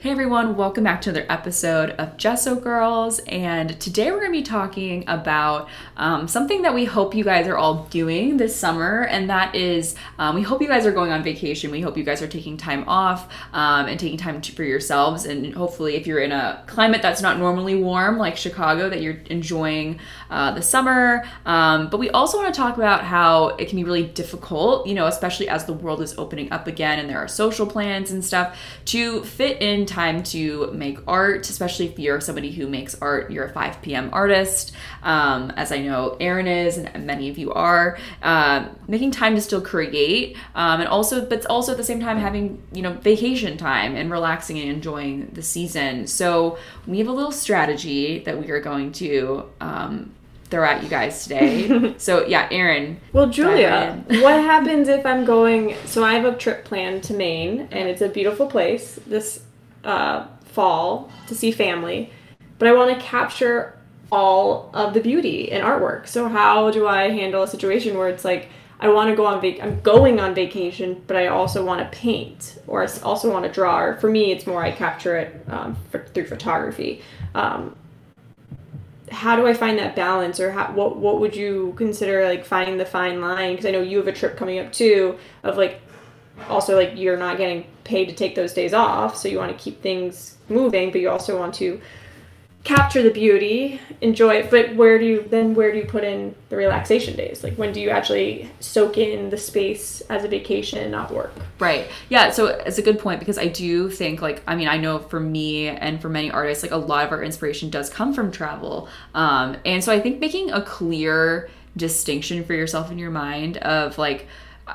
Hey everyone, welcome back to another episode of Gesso Girls. And today we're going to be talking about um, something that we hope you guys are all doing this summer, and that is um, we hope you guys are going on vacation. We hope you guys are taking time off um, and taking time to, for yourselves. And hopefully, if you're in a climate that's not normally warm like Chicago, that you're enjoying uh, the summer. Um, but we also want to talk about how it can be really difficult, you know, especially as the world is opening up again and there are social plans and stuff to fit in time to make art, especially if you're somebody who makes art, you're a 5 p.m. artist, um, as I know Erin is, and many of you are, uh, making time to still create, um, and also, but also at the same time having, you know, vacation time and relaxing and enjoying the season. So we have a little strategy that we are going to um, throw at you guys today. so yeah, Erin. Well, Julia, what happens if I'm going? So I have a trip planned to Maine, and it's a beautiful place this uh, fall to see family, but I want to capture all of the beauty in artwork. So how do I handle a situation where it's like I want to go on vac- I'm going on vacation, but I also want to paint or I also want to draw. Or for me, it's more I capture it um, for, through photography. Um, how do I find that balance, or how, what what would you consider like finding the fine line? Because I know you have a trip coming up too, of like also like you're not getting paid to take those days off, so you want to keep things moving, but you also want to capture the beauty, enjoy it. But where do you then where do you put in the relaxation days? Like when do you actually soak in the space as a vacation not work? Right. Yeah. So it's a good point because I do think like I mean I know for me and for many artists like a lot of our inspiration does come from travel, um, and so I think making a clear distinction for yourself in your mind of like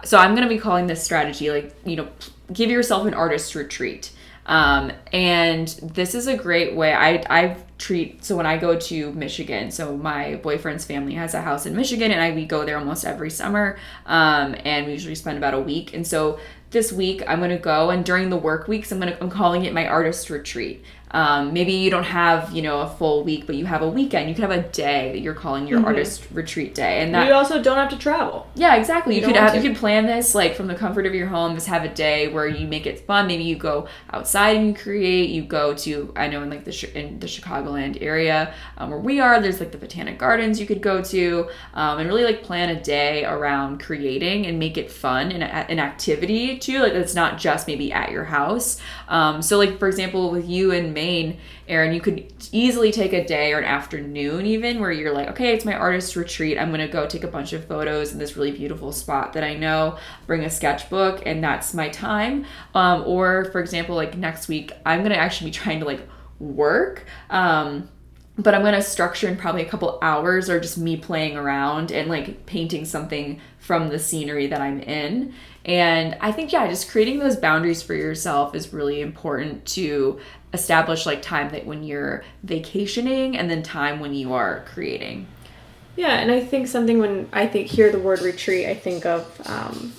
so I'm going to be calling this strategy like you know give yourself an artist retreat um, and this is a great way. I I treat so when I go to Michigan. So my boyfriend's family has a house in Michigan, and I we go there almost every summer. Um, and we usually spend about a week. And so this week I'm gonna go, and during the work weeks, I'm gonna I'm calling it my artist retreat. Um, maybe you don't have you know a full week, but you have a weekend. You can have a day that you're calling your mm-hmm. artist retreat day, and that you also don't have to travel. Yeah, exactly. You, you could have, you could plan this like from the comfort of your home. Just have a day where you make it fun. Maybe you go outside and you create. You go to I know in like the in the Chicagoland area um, where we are. There's like the Botanic Gardens you could go to, um, and really like plan a day around creating and make it fun and an activity too. Like it's not just maybe at your house. Um, so like for example, with you in Maine, Erin, you could easily take a day or an afternoon even where you're like, okay, it's my artist retreat. I'm gonna go take a bunch of photos in this really beautiful spot that I know, bring a sketchbook, and that's my time. Um, or for example, like next week, I'm gonna actually be trying to like work. Um, but I'm gonna structure in probably a couple hours or just me playing around and like painting something from the scenery that I'm in. And I think, yeah, just creating those boundaries for yourself is really important to establish like time that when you're vacationing and then time when you are creating. Yeah, and I think something when I think hear the word retreat, I think of um,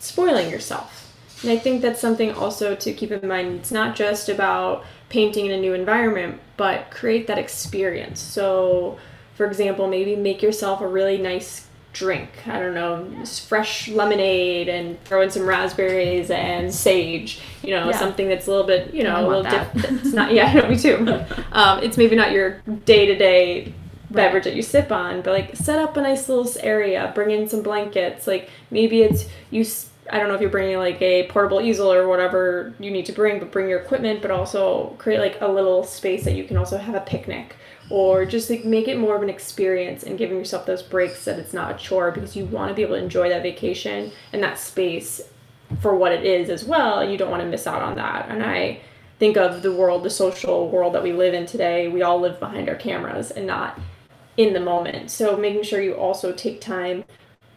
spoiling yourself. And I think that's something also to keep in mind. It's not just about painting in a new environment, but create that experience. So, for example, maybe make yourself a really nice drink. I don't know, fresh lemonade and throw in some raspberries and sage. You know, yeah. something that's a little bit, you know, a little different. It's not, yeah, me too. Um, it's maybe not your day to day beverage that you sip on, but like set up a nice little area, bring in some blankets. Like maybe it's you. I don't know if you're bringing like a portable easel or whatever you need to bring, but bring your equipment, but also create like a little space that you can also have a picnic. Or just like make it more of an experience and giving yourself those breaks that it's not a chore because you want to be able to enjoy that vacation and that space for what it is as well. You don't want to miss out on that. And i think of the world the social world that we live in today. We all live behind our cameras and not in the moment. So making sure you also take time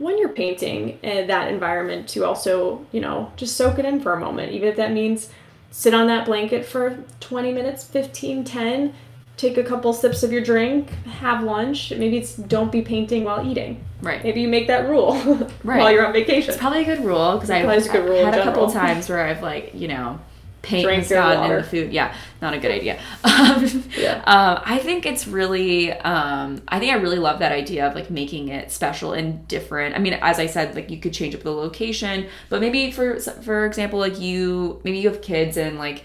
when you're painting uh, that environment to also you know just soak it in for a moment even if that means sit on that blanket for 20 minutes 15 10 take a couple sips of your drink, have lunch. Maybe it's don't be painting while eating. Right. Maybe you make that rule right. while you're on vacation. It's probably a good rule because I've, I've had a couple times where I've like you know paint Drink has gone in the food. Yeah, not a good idea. Um, yeah. Um, I think it's really, um, I think I really love that idea of like making it special and different. I mean, as I said, like you could change up the location, but maybe for for example, like you maybe you have kids and like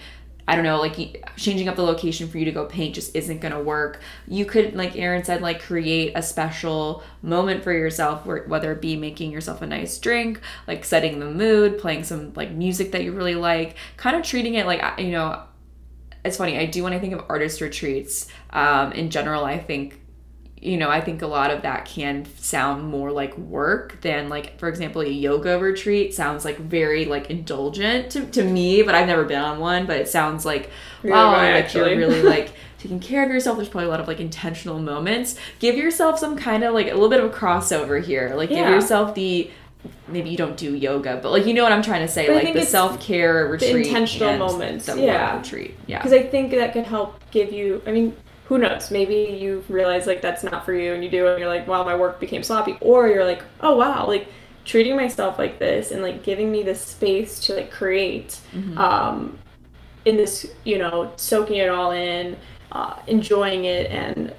I don't know, like changing up the location for you to go paint just isn't gonna work. You could, like Erin said, like create a special moment for yourself, whether it be making yourself a nice drink, like setting the mood, playing some like music that you really like, kind of treating it like you know. It's funny. I do when I think of artist retreats. Um, in general, I think you know, I think a lot of that can sound more like work than like, for example, a yoga retreat sounds like very like indulgent to, to me, but I've never been on one, but it sounds like, wow, oh, like you're really like taking care of yourself. There's probably a lot of like intentional moments. Give yourself some kind of like a little bit of a crossover here. Like yeah. give yourself the maybe you don't do yoga, but like you know what I'm trying to say, but like the self care retreat, the intentional moments, the yeah, retreat, yeah. Because I think that could help give you. I mean, who knows? Maybe you realize like that's not for you and you do and you're like, wow, my work became sloppy. Or you're like, oh wow, like treating myself like this and like giving me the space to like create mm-hmm. um, in this, you know, soaking it all in, uh, enjoying it and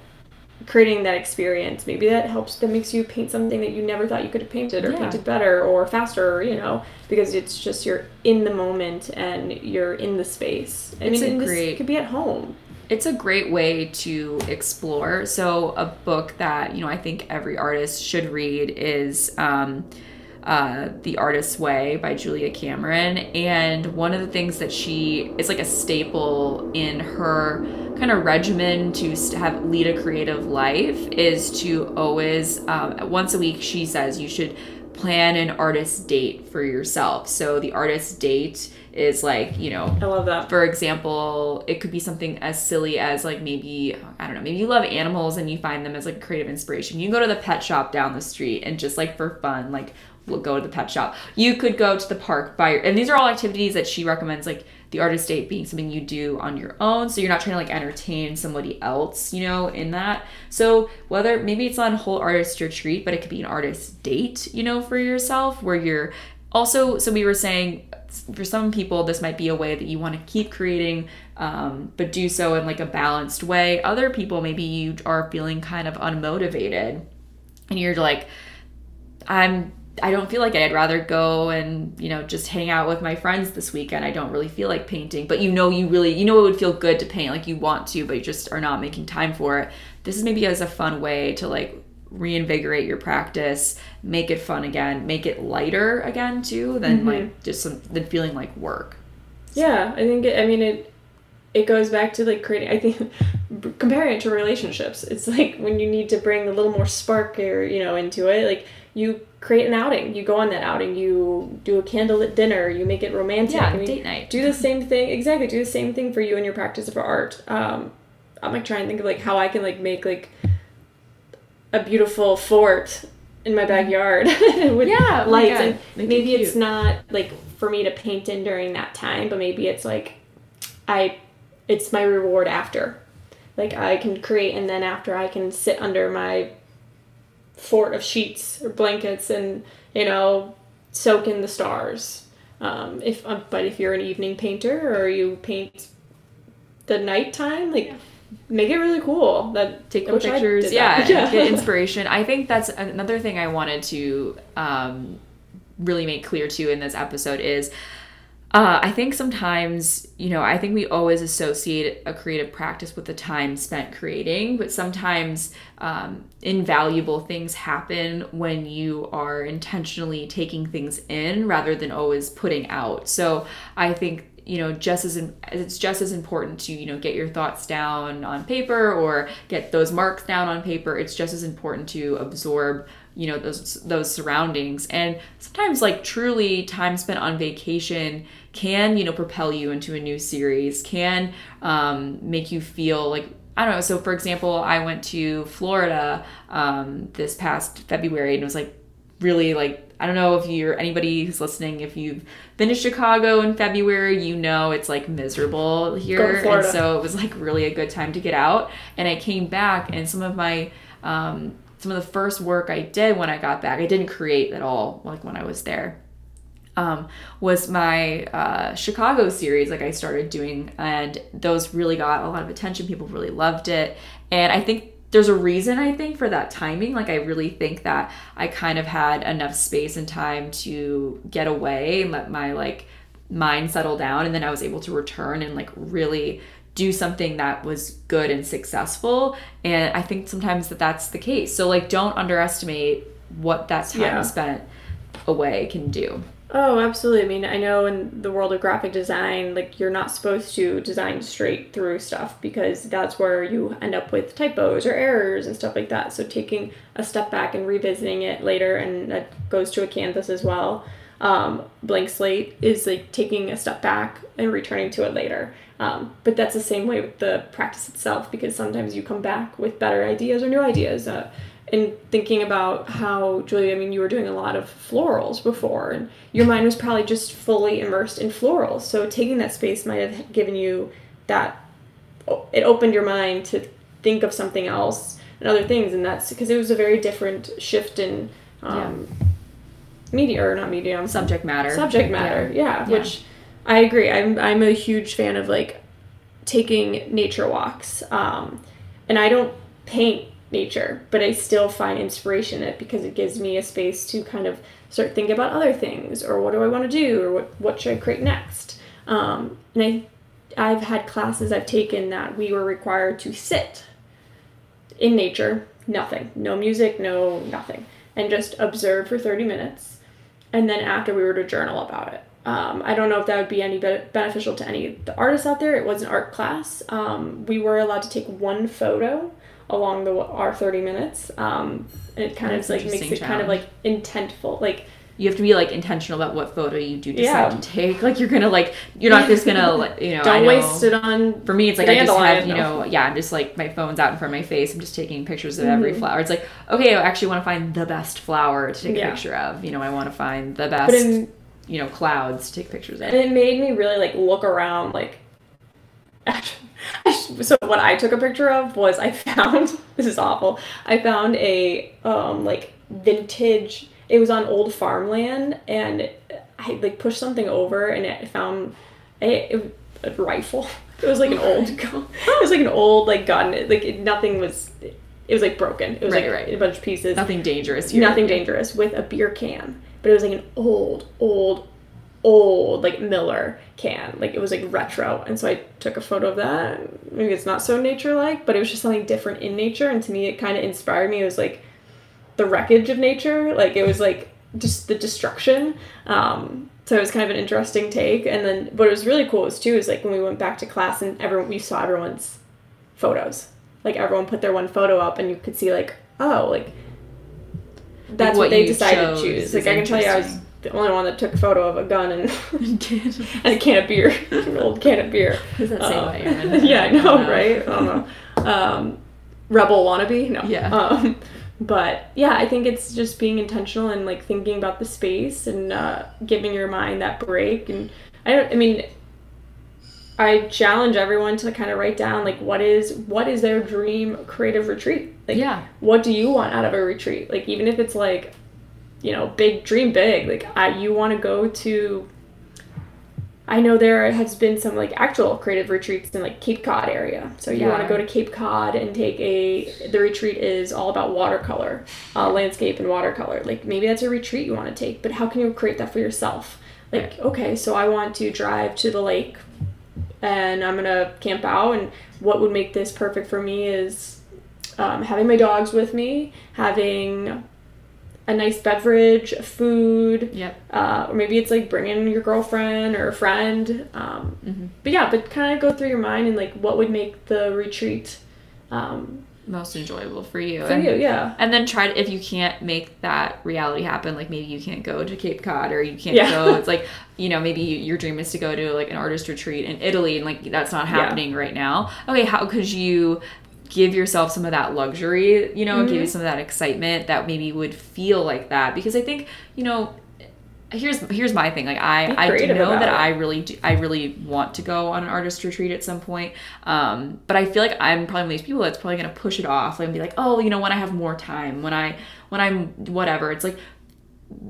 creating that experience. Maybe that helps that makes you paint something that you never thought you could have painted or yeah. painted better or faster, you know, because it's just you're in the moment and you're in the space. I it's mean, great... this could be at home it's a great way to explore. So, a book that you know I think every artist should read is um, uh, "The Artist's Way" by Julia Cameron. And one of the things that she is like a staple in her kind of regimen to have lead a creative life is to always um, once a week she says you should plan an artist date for yourself. So the artist date is like, you know, I love that. For example, it could be something as silly as like maybe, I don't know, maybe you love animals and you find them as like creative inspiration. You go to the pet shop down the street and just like for fun, like we'll go to the pet shop. You could go to the park by, your, and these are all activities that she recommends, like the artist date being something you do on your own so you're not trying to like entertain somebody else you know in that so whether maybe it's not a whole artist retreat but it could be an artist date you know for yourself where you're also so we were saying for some people this might be a way that you want to keep creating um, but do so in like a balanced way other people maybe you are feeling kind of unmotivated and you're like i'm I don't feel like it. I'd rather go and, you know, just hang out with my friends this weekend. I don't really feel like painting, but you know, you really, you know, it would feel good to paint like you want to, but you just are not making time for it. This is maybe as a fun way to like reinvigorate your practice, make it fun again, make it lighter again too, than mm-hmm. like just some, than feeling like work. Yeah, I think, it, I mean, it, it goes back to like creating, I think, comparing it to relationships. It's like when you need to bring a little more spark or, you know, into it, like you create an outing. You go on that outing. You do a candlelit dinner. You make it romantic. Yeah, I mean, date night. Do the same thing. Exactly. Do the same thing for you and your practice of art. Um, I'm like trying to think of like how I can like make like a beautiful fort in my backyard with yeah, oh lights. and maybe it it's not like for me to paint in during that time, but maybe it's like I, it's my reward after. Like I can create, and then after I can sit under my fort of sheets or blankets and you know soak in the stars. Um, if um, but if you're an evening painter or you paint the nighttime, like yeah. Make it really cool. That take cool pictures, yeah, yeah. get inspiration. I think that's another thing I wanted to um, really make clear too in this episode is uh, I think sometimes, you know, I think we always associate a creative practice with the time spent creating, but sometimes um, invaluable things happen when you are intentionally taking things in rather than always putting out. So I think you know just as it's just as important to you know get your thoughts down on paper or get those marks down on paper it's just as important to absorb you know those those surroundings and sometimes like truly time spent on vacation can you know propel you into a new series can um, make you feel like I don't know. So, for example, I went to Florida um, this past February and it was like really like I don't know if you're anybody who's listening, if you've been to Chicago in February, you know it's like miserable here. And so it was like really a good time to get out. And I came back and some of my um, some of the first work I did when I got back, I didn't create at all like when I was there. Um, was my uh, Chicago series, like I started doing, and those really got a lot of attention. People really loved it, and I think there's a reason I think for that timing. Like I really think that I kind of had enough space and time to get away and let my like mind settle down and then I was able to return and like really do something that was good and successful and I think sometimes that that's the case. So like don't underestimate what that time Yeah. spent away can do. Oh, absolutely. I mean, I know in the world of graphic design, like you're not supposed to design straight through stuff because that's where you end up with typos or errors and stuff like that. So taking a step back and revisiting it later, and that goes to a canvas as well. Um, blank slate is like taking a step back and returning to it later. Um, but that's the same way with the practice itself because sometimes you come back with better ideas or new ideas. Uh, and thinking about how Julia, I mean, you were doing a lot of florals before, and your mind was probably just fully immersed in florals. So taking that space might have given you that. It opened your mind to think of something else and other things, and that's because it was a very different shift in um, media or not medium Subject matter. subject matter yeah, Yeah. which i agree i'm i'm a huge fan of like taking nature walks um and i don't paint nature but i still find inspiration in it because it gives me a space to kind of start thinking about other things or what do i want to do or what what should i create next um and i i've had classes i've taken that we were required to sit in nature, nothing, no music, no nothing, and just observe for 30 minutes. And then after we were to journal about it. Um, I don't know if that would be any be- beneficial to any of the artists out there. It was an art class. Um, we were allowed to take one photo along the our 30 minutes. Um, it kind That's of like makes it kind of like intentful. Like you have to be like intentional about what photo you do decide Yeah. to take. Like you're gonna like you're not just gonna you know don't know- waste it on For me, it's like I just have you know yeah I'm just like my phone's out in front of my face. I'm just taking pictures of every Mhm. flower. It's like okay I actually want to find the best flower to take Yeah. a picture of. You know I want to find the best in you know clouds to take pictures of. and it made me really like look around like so what i took a picture of was i found this is awful i found a um like vintage it was on old farmland and i like pushed something over and i found a, a rifle it was like an old gun it was like an old like gun It- like it, nothing was it was like broken it was Right, like right. a bunch of pieces Nothing dangerous here. nothing dangerous with a beer can but it was like an old old old like miller can. Like it was like retro and so i took a photo of that. Maybe it's not so nature like but it was just something different in nature and to me it kind of inspired me. It was like the wreckage of nature. Like it was like just the destruction. Um so it was kind of an interesting take. And then what was really cool was too is like when we went back to class and everyone we saw everyone's photos. Like everyone put their one photo up and you could see like oh like that's what what, they decided to choose. Like i can tell you i was. The only one that took a photo of a gun and, and a can of beer an old can of beer. Does that say Uh, yeah i know right i don't know um, rebel wannabe? No. Yeah. um, but yeah i think it's just being intentional and like thinking about the space and uh, giving your mind that break. And i don't i mean i challenge everyone to kind of write down like what is what is their dream creative retreat? Like Yeah. what do you want out of a retreat? Like even if it's like you know big dream big. Like I, you want to go to i know there has been some like actual creative retreats in like cape cod area. So you want to go to cape cod and take a the retreat is all about watercolor uh, landscape and watercolor. Like maybe that's a retreat you want to take but how can you create that for yourself? Like okay so i want to drive to the lake and i'm gonna camp out and what would make this perfect for me is um, having my dogs with me having a nice beverage food Yep. uh, or maybe it's like bringing your girlfriend or a friend um, Mhm. but yeah but kind of go through your mind and like what would make the retreat um, Most enjoyable for you. for and, you yeah and then try to if you can't make that reality happen, like maybe you can't go to Cape Cod or you can't Yeah. go. It's like you know maybe your dream is to go to like an artist retreat in Italy, and like that's not Yeah. happening right now. Okay, how could you? Give yourself some of that luxury you know give you Mhm. some of that excitement that maybe would feel like that because i think you know here's here's my thing like i i do know that it. i really do i really want to go on an artist retreat at some point um but i feel like i'm probably one of these people that's probably to push it off and be like oh you know when i have more time when i when i'm whatever it's like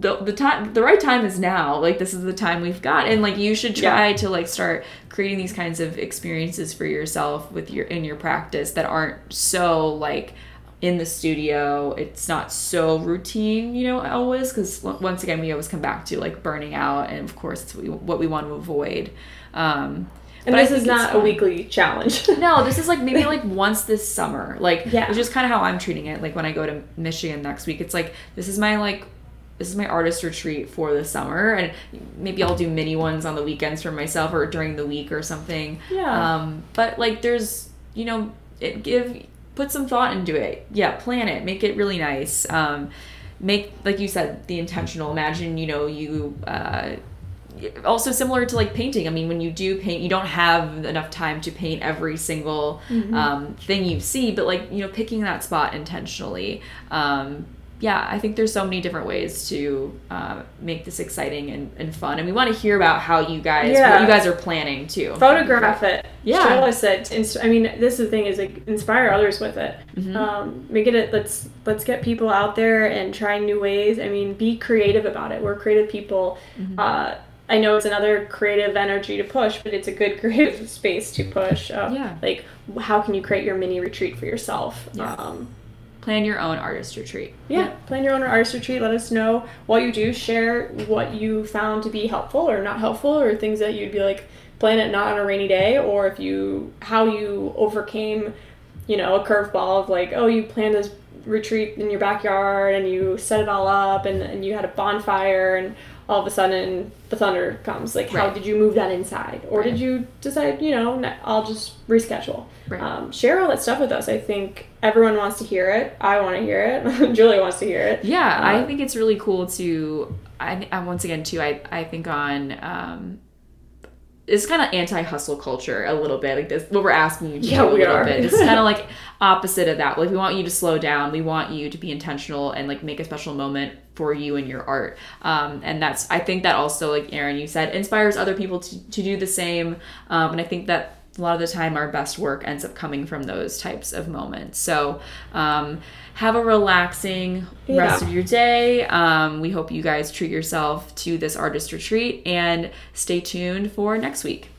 the the time the right time is now like this is the time we've got and like you should try to like start creating these kinds of experiences for yourself with your in your practice that aren't so like in the studio. It's not so routine, you know, always because once again we always come back to like burning out, and of course it's what we, what we want to avoid. Um, and but this is not a weekly challenge. No, this is like maybe like once this summer. Like Yeah. it's just kind of how I'm treating it. Like when I go to Michigan next week, it's like this is my like this is my artist retreat for the summer and maybe I'll do mini ones on the weekends for myself or during the week or something. Yeah. Um but like there's you know it give put some thought into it. Yeah, plan it. Make it really nice. Um make like you said the intentional. Imagine, you know, you uh also similar to like painting i mean when you do paint you don't have enough time to paint every single um, thing you see but like you know picking that spot intentionally um, yeah i think there's so many different ways to uh, make this exciting and, and fun and we want to hear about how you guys Yeah. what you guys are planning too photograph it Yeah. show us it Inst- i mean this is the thing is like inspire others with it Mm-hmm. um, make it let's let's get people out there and try new ways i mean be creative about it we're creative people Mm-hmm. uh, i know it's another creative energy to push but it's a good creative space to push uh, Yeah. like how can you create your mini retreat for yourself Yeah. um, plan your own artist retreat yeah, plan your own artist retreat. Let us know what you do. Share what you found to be helpful or not helpful, or things that you'd be like plan it not on a rainy day, or if you how you overcame, you know, a curveball of like, oh, you planned this retreat in your backyard and you set it all up and, and you had a bonfire and all of a sudden the thunder comes. Like, how did you move that inside, or Right. did you decide, you know, I'll just reschedule? Right. Um, share all that stuff with us. I think everyone wants to hear it. I want to hear it. Julie wants to hear it. Yeah, I Uh, think it's really cool to. I, I once again too. I I think on. Um, it's kind of anti-hustle culture a little bit like this what we're asking you to Yeah, do a we little are. bit. It's kind of like opposite of that. Like we want you to slow down. We want you to be intentional and like make a special moment for you and your art. Um, and that's i think that also like Erin you said inspires other people to, to do the same. Um, and i think that a lot of the time our best work ends up coming from those types of moments. So um, have a relaxing rest of your day. Um, we hope you guys treat yourself to this artist retreat and stay tuned for next week